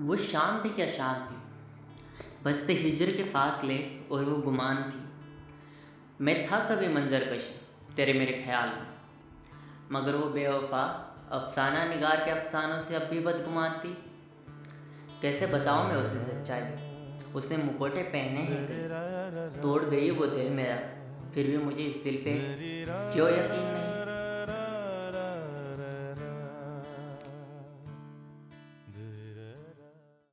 वो शाम थी क्या शाम थी? बसते हिजर के फासले और वो गुमान थी। मैं था कभी मंजर कश, तेरे मेरे ख्याल में। मगर वो बेवफा, अफसाना निगार के अफसानों से अब भी बदगुमान थी। कैसे बताऊँ मैं उसे सच्चाई? उसने मुकोटे पहने ही, तोड़ गई वो दिल मेरा, फिर भी मुझे इस दिल पे क्यों यकीन नहीं